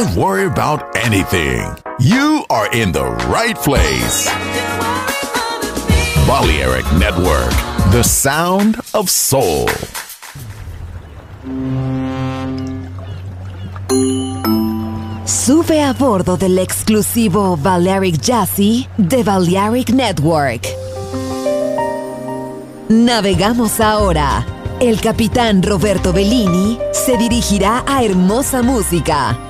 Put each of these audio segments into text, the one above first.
Don't worry about anything. You are in the right place. Balearic Network, the sound of soul. Sube a bordo del exclusivo Balearic Jazzy de Balearic Network. Navegamos ahora. El capitán Roberto Bellini se dirigirá a hermosa música.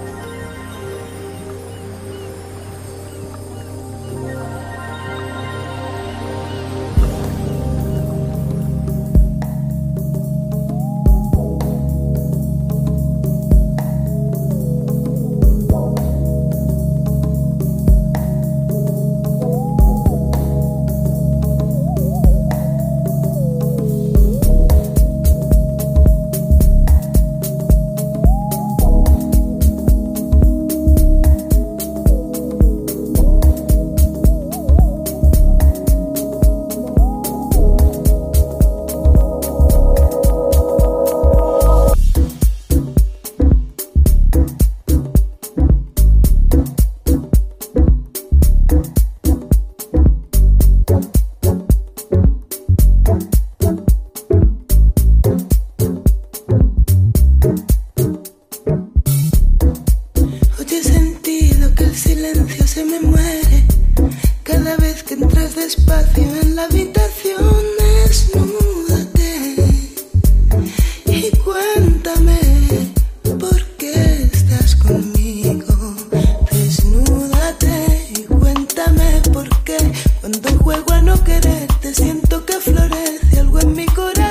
no quererte siento que florece algo en mi corazón.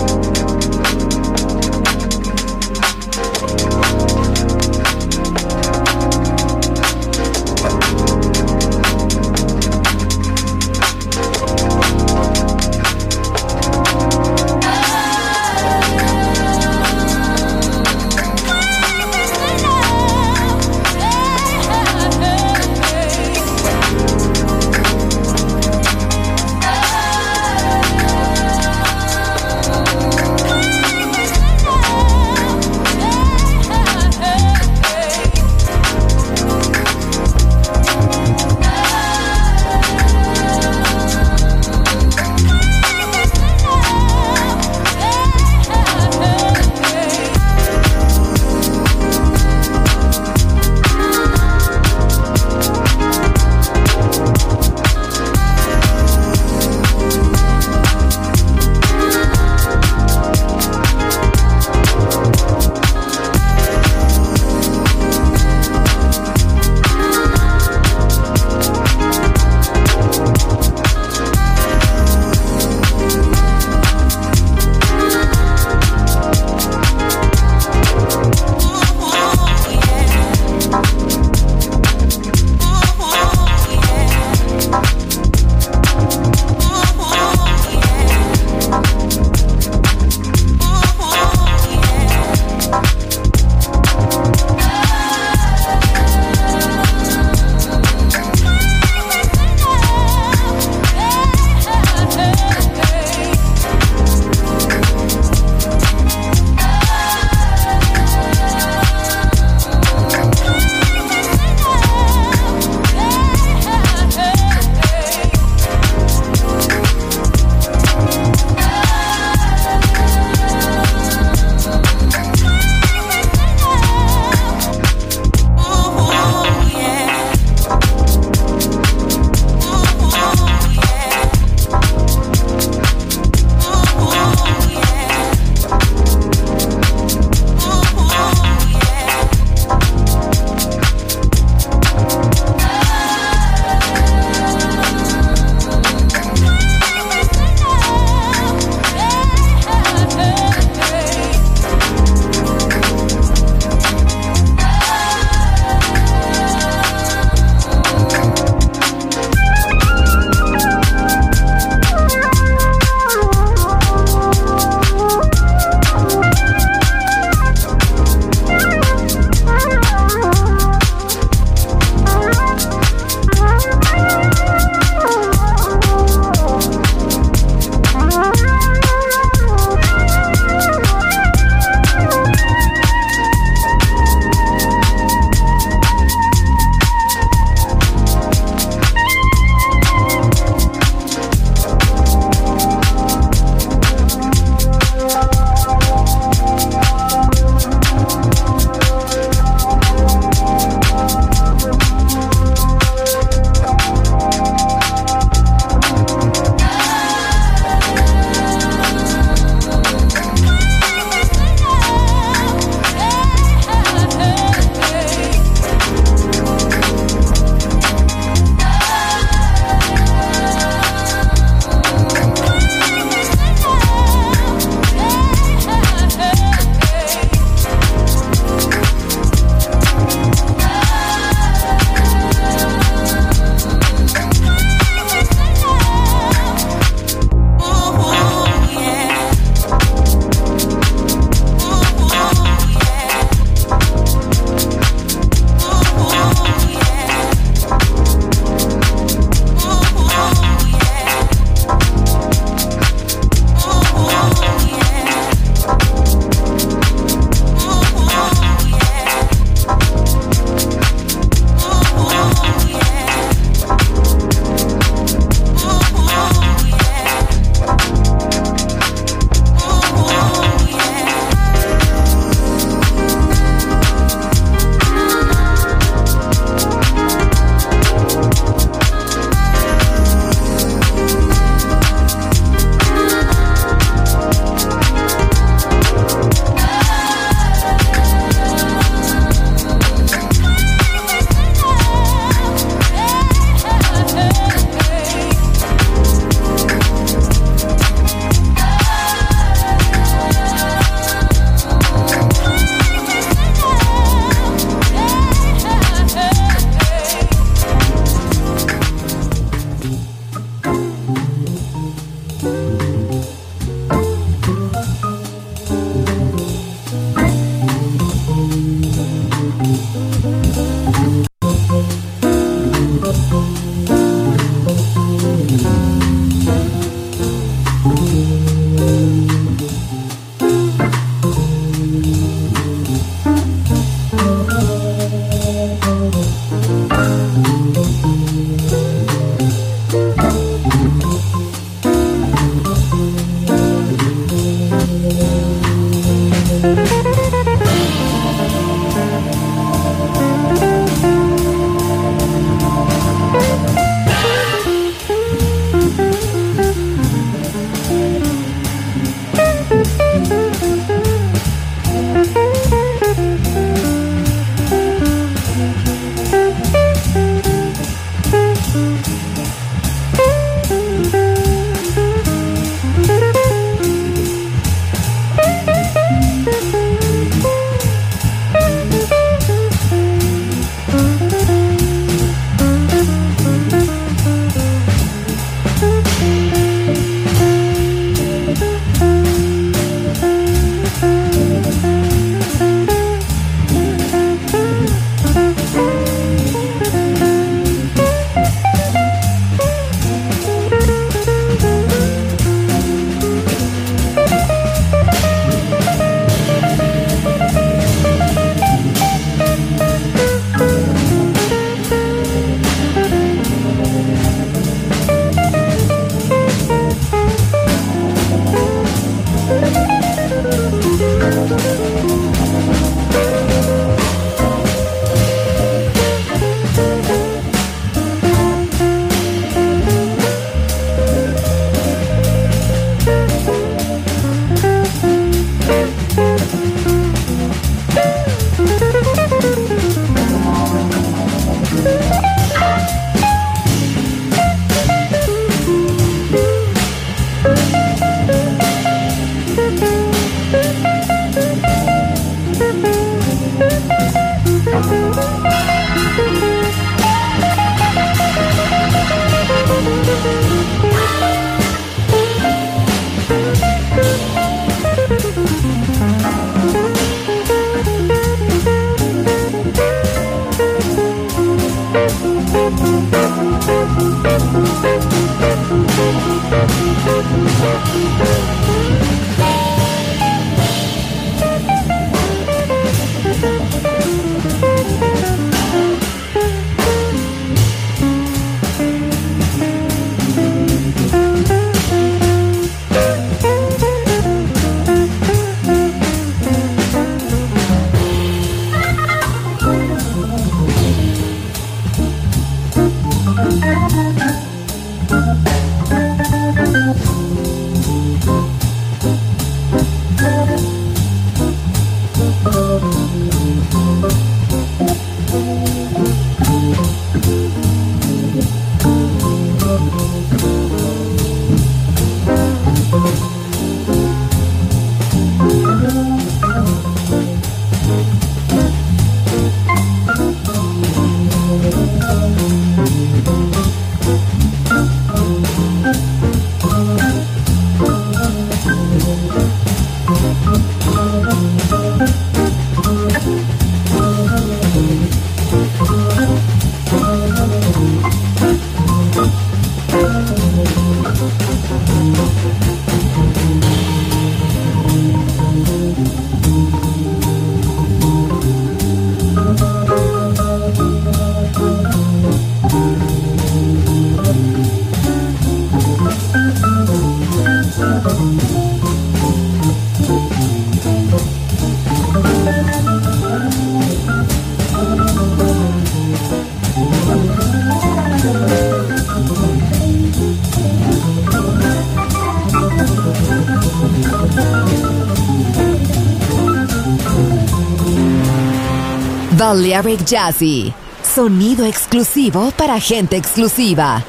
Balearic Jazzy. Sonido exclusivo para gente exclusiva.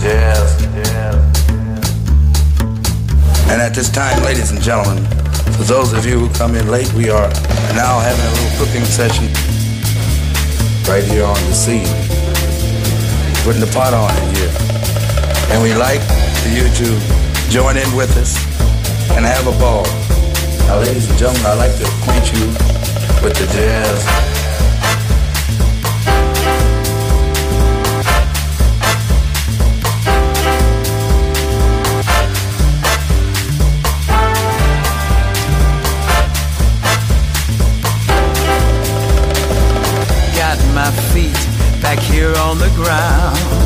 Yes, yes. And at this time, ladies and gentlemen, for those of you who come in late, we are now having a little cooking session right here on the scene. Putting the pot on in here. And we like for you to join in with us and have a ball. Now, ladies and gentlemen, I'd like to acquaint you with the jazz Got my feet back here on the ground.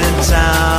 in town.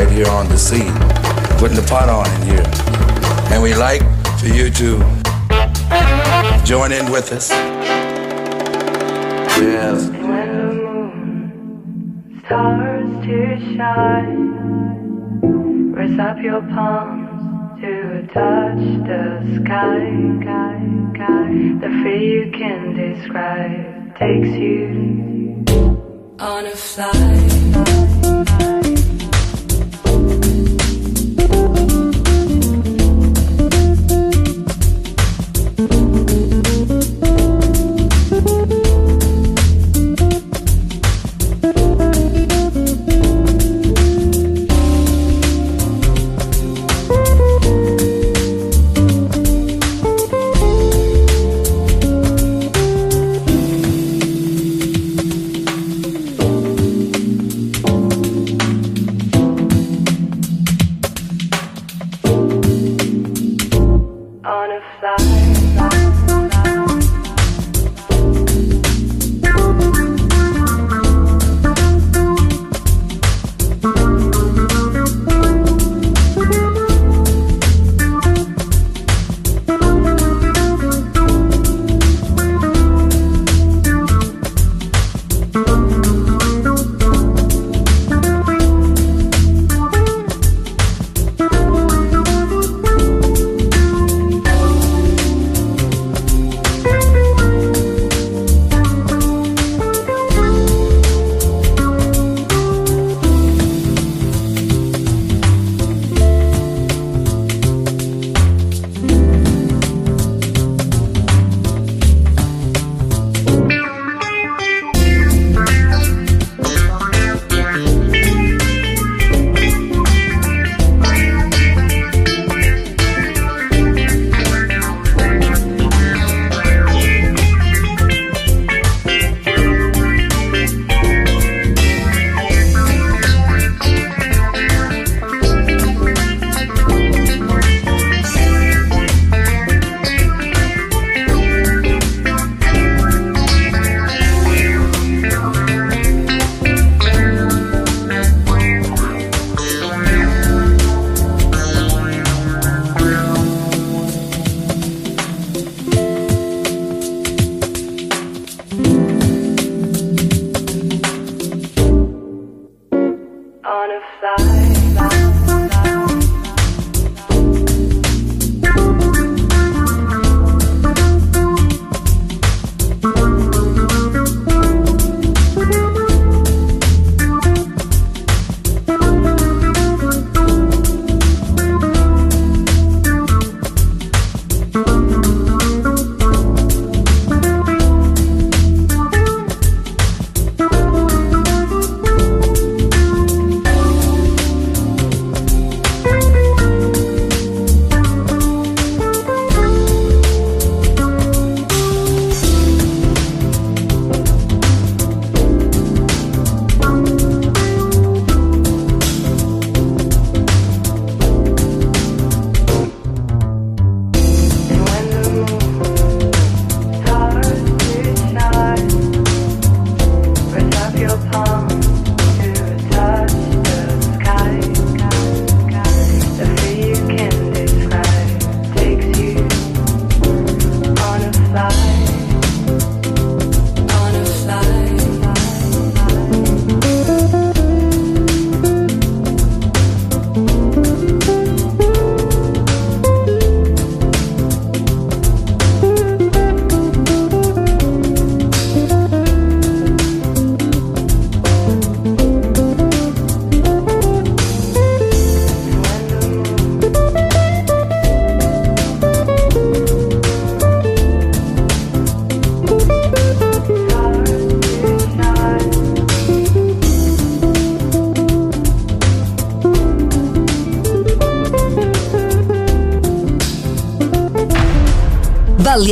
Right here on the scene, putting the pot on in here. And we like for you to join in with us. Yes. When the moon starts to shine, raise up your palms to touch the sky. The fear you can describe takes you on a flight.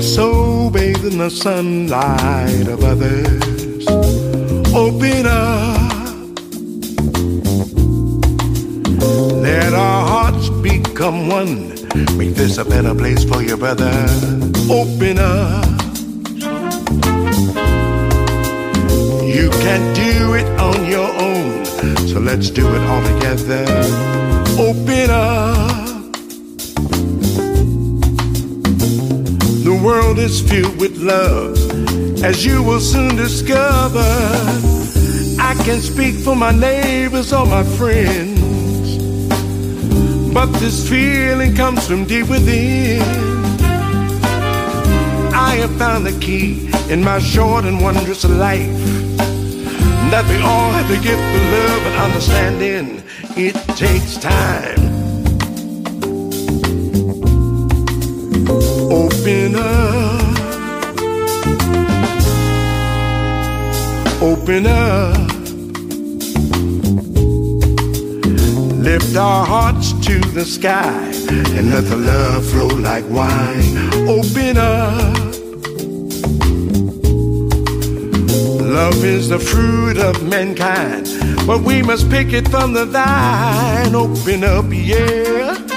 Your soul bathe in the sunlight of others. Open up. Let our hearts become one. Make this a better place for your brother. Open up. You can't do it on your own, so let's do it all together. Open up. World is filled with love, as you will soon discover. I can speak for my neighbors or my friends, but this feeling comes from deep within. I have found the key in my short and wondrous life that we all have to give for love and understanding. It takes time. Open up. Open up. Lift our hearts to the sky and let the love flow like wine. Open up. Love is the fruit of mankind, but we must pick it from the vine. Open up, yeah.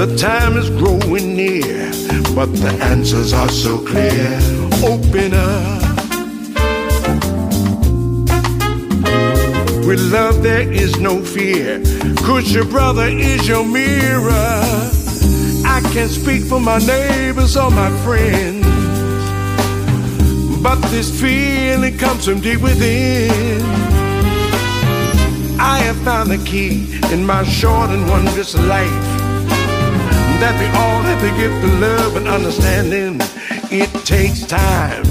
The time is growing near, but the answers are so clear. Open up. With love, there is no fear, cause your brother is your mirror. I can't speak for my neighbors or my friends. But this feeling comes from deep within. I have found the key in my short and wondrous life. That we all have to give for love and understanding. It takes time.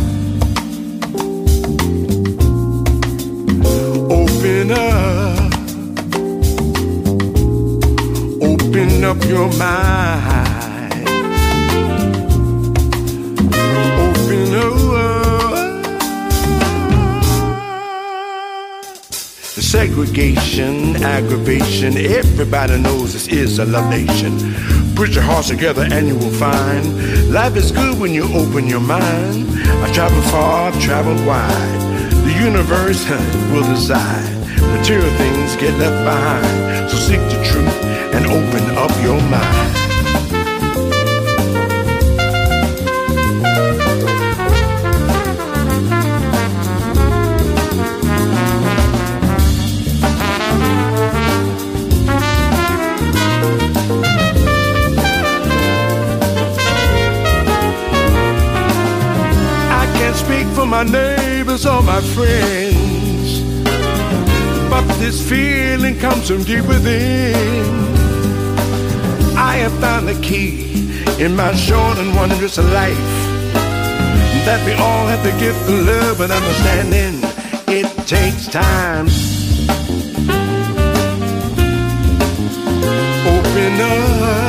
Open up. Open up your mind. Open up. The segregation, aggravation, everybody knows this is a love nation. Put your hearts together and you will find life is good when you open your mind. I've traveled far, I've traveled wide. The universe will decide. Material things get left behind. So seek the truth and open up your mind. My neighbors or my friends, but this feeling comes from deep within. I have found the key in my short and wondrous life that we all have to give for love and understanding. It takes time. Open up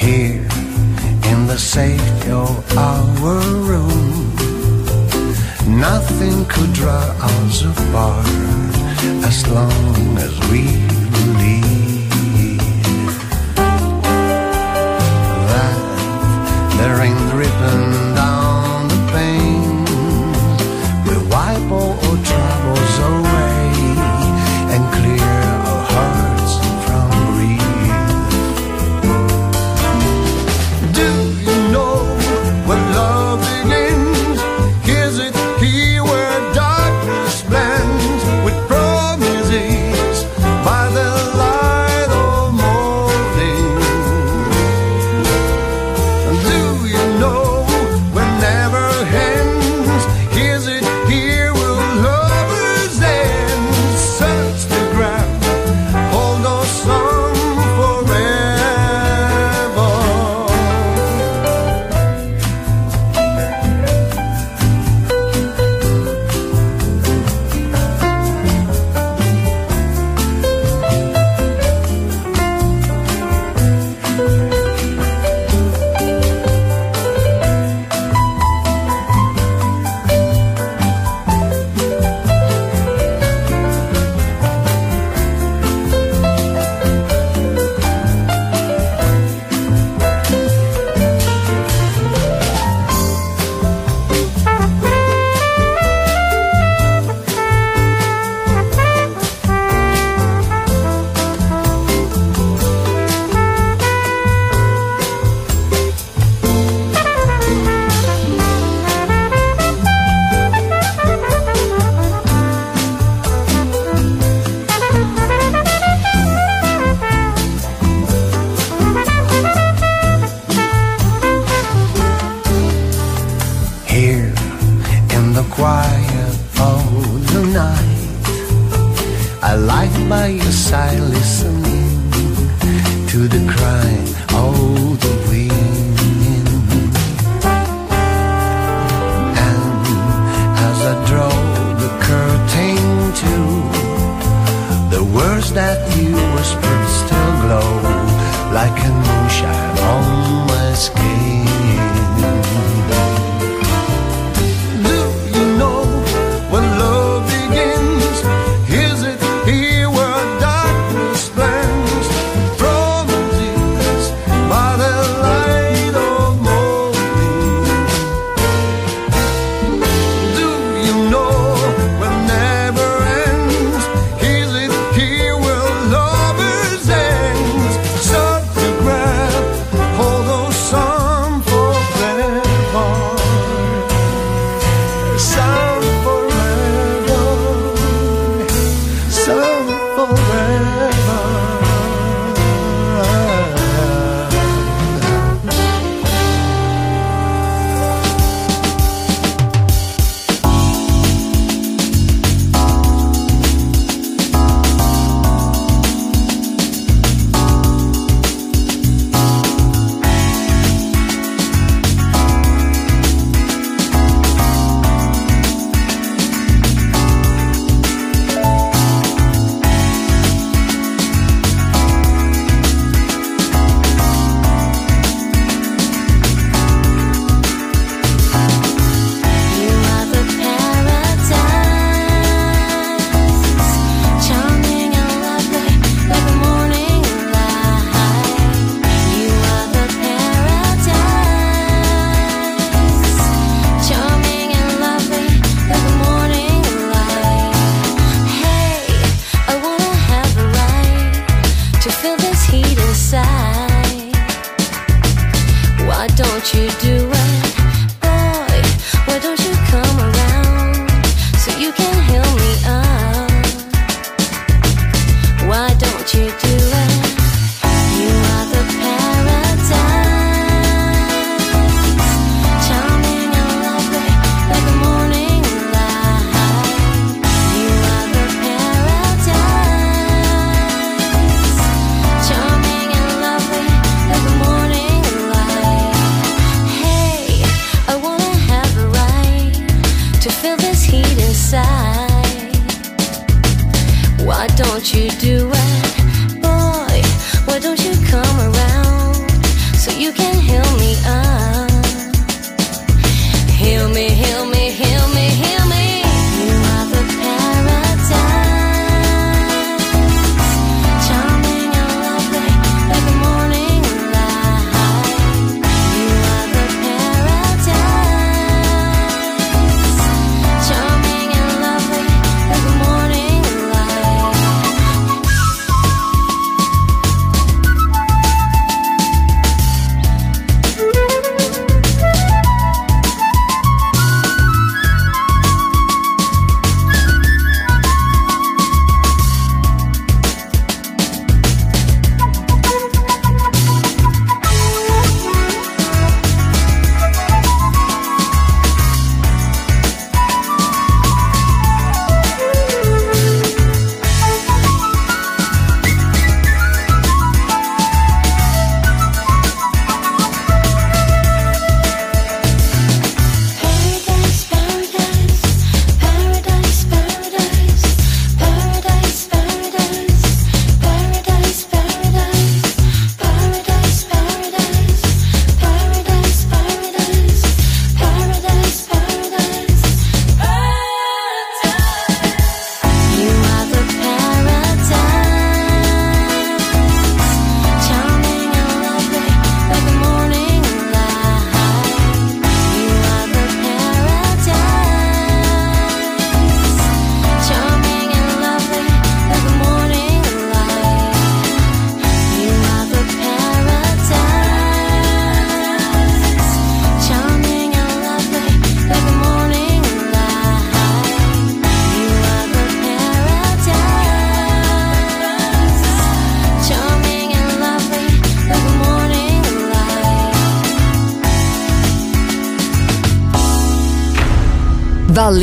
here in the safety of our room. Nothing could draw us apart as long as we believe that there ain't ribbon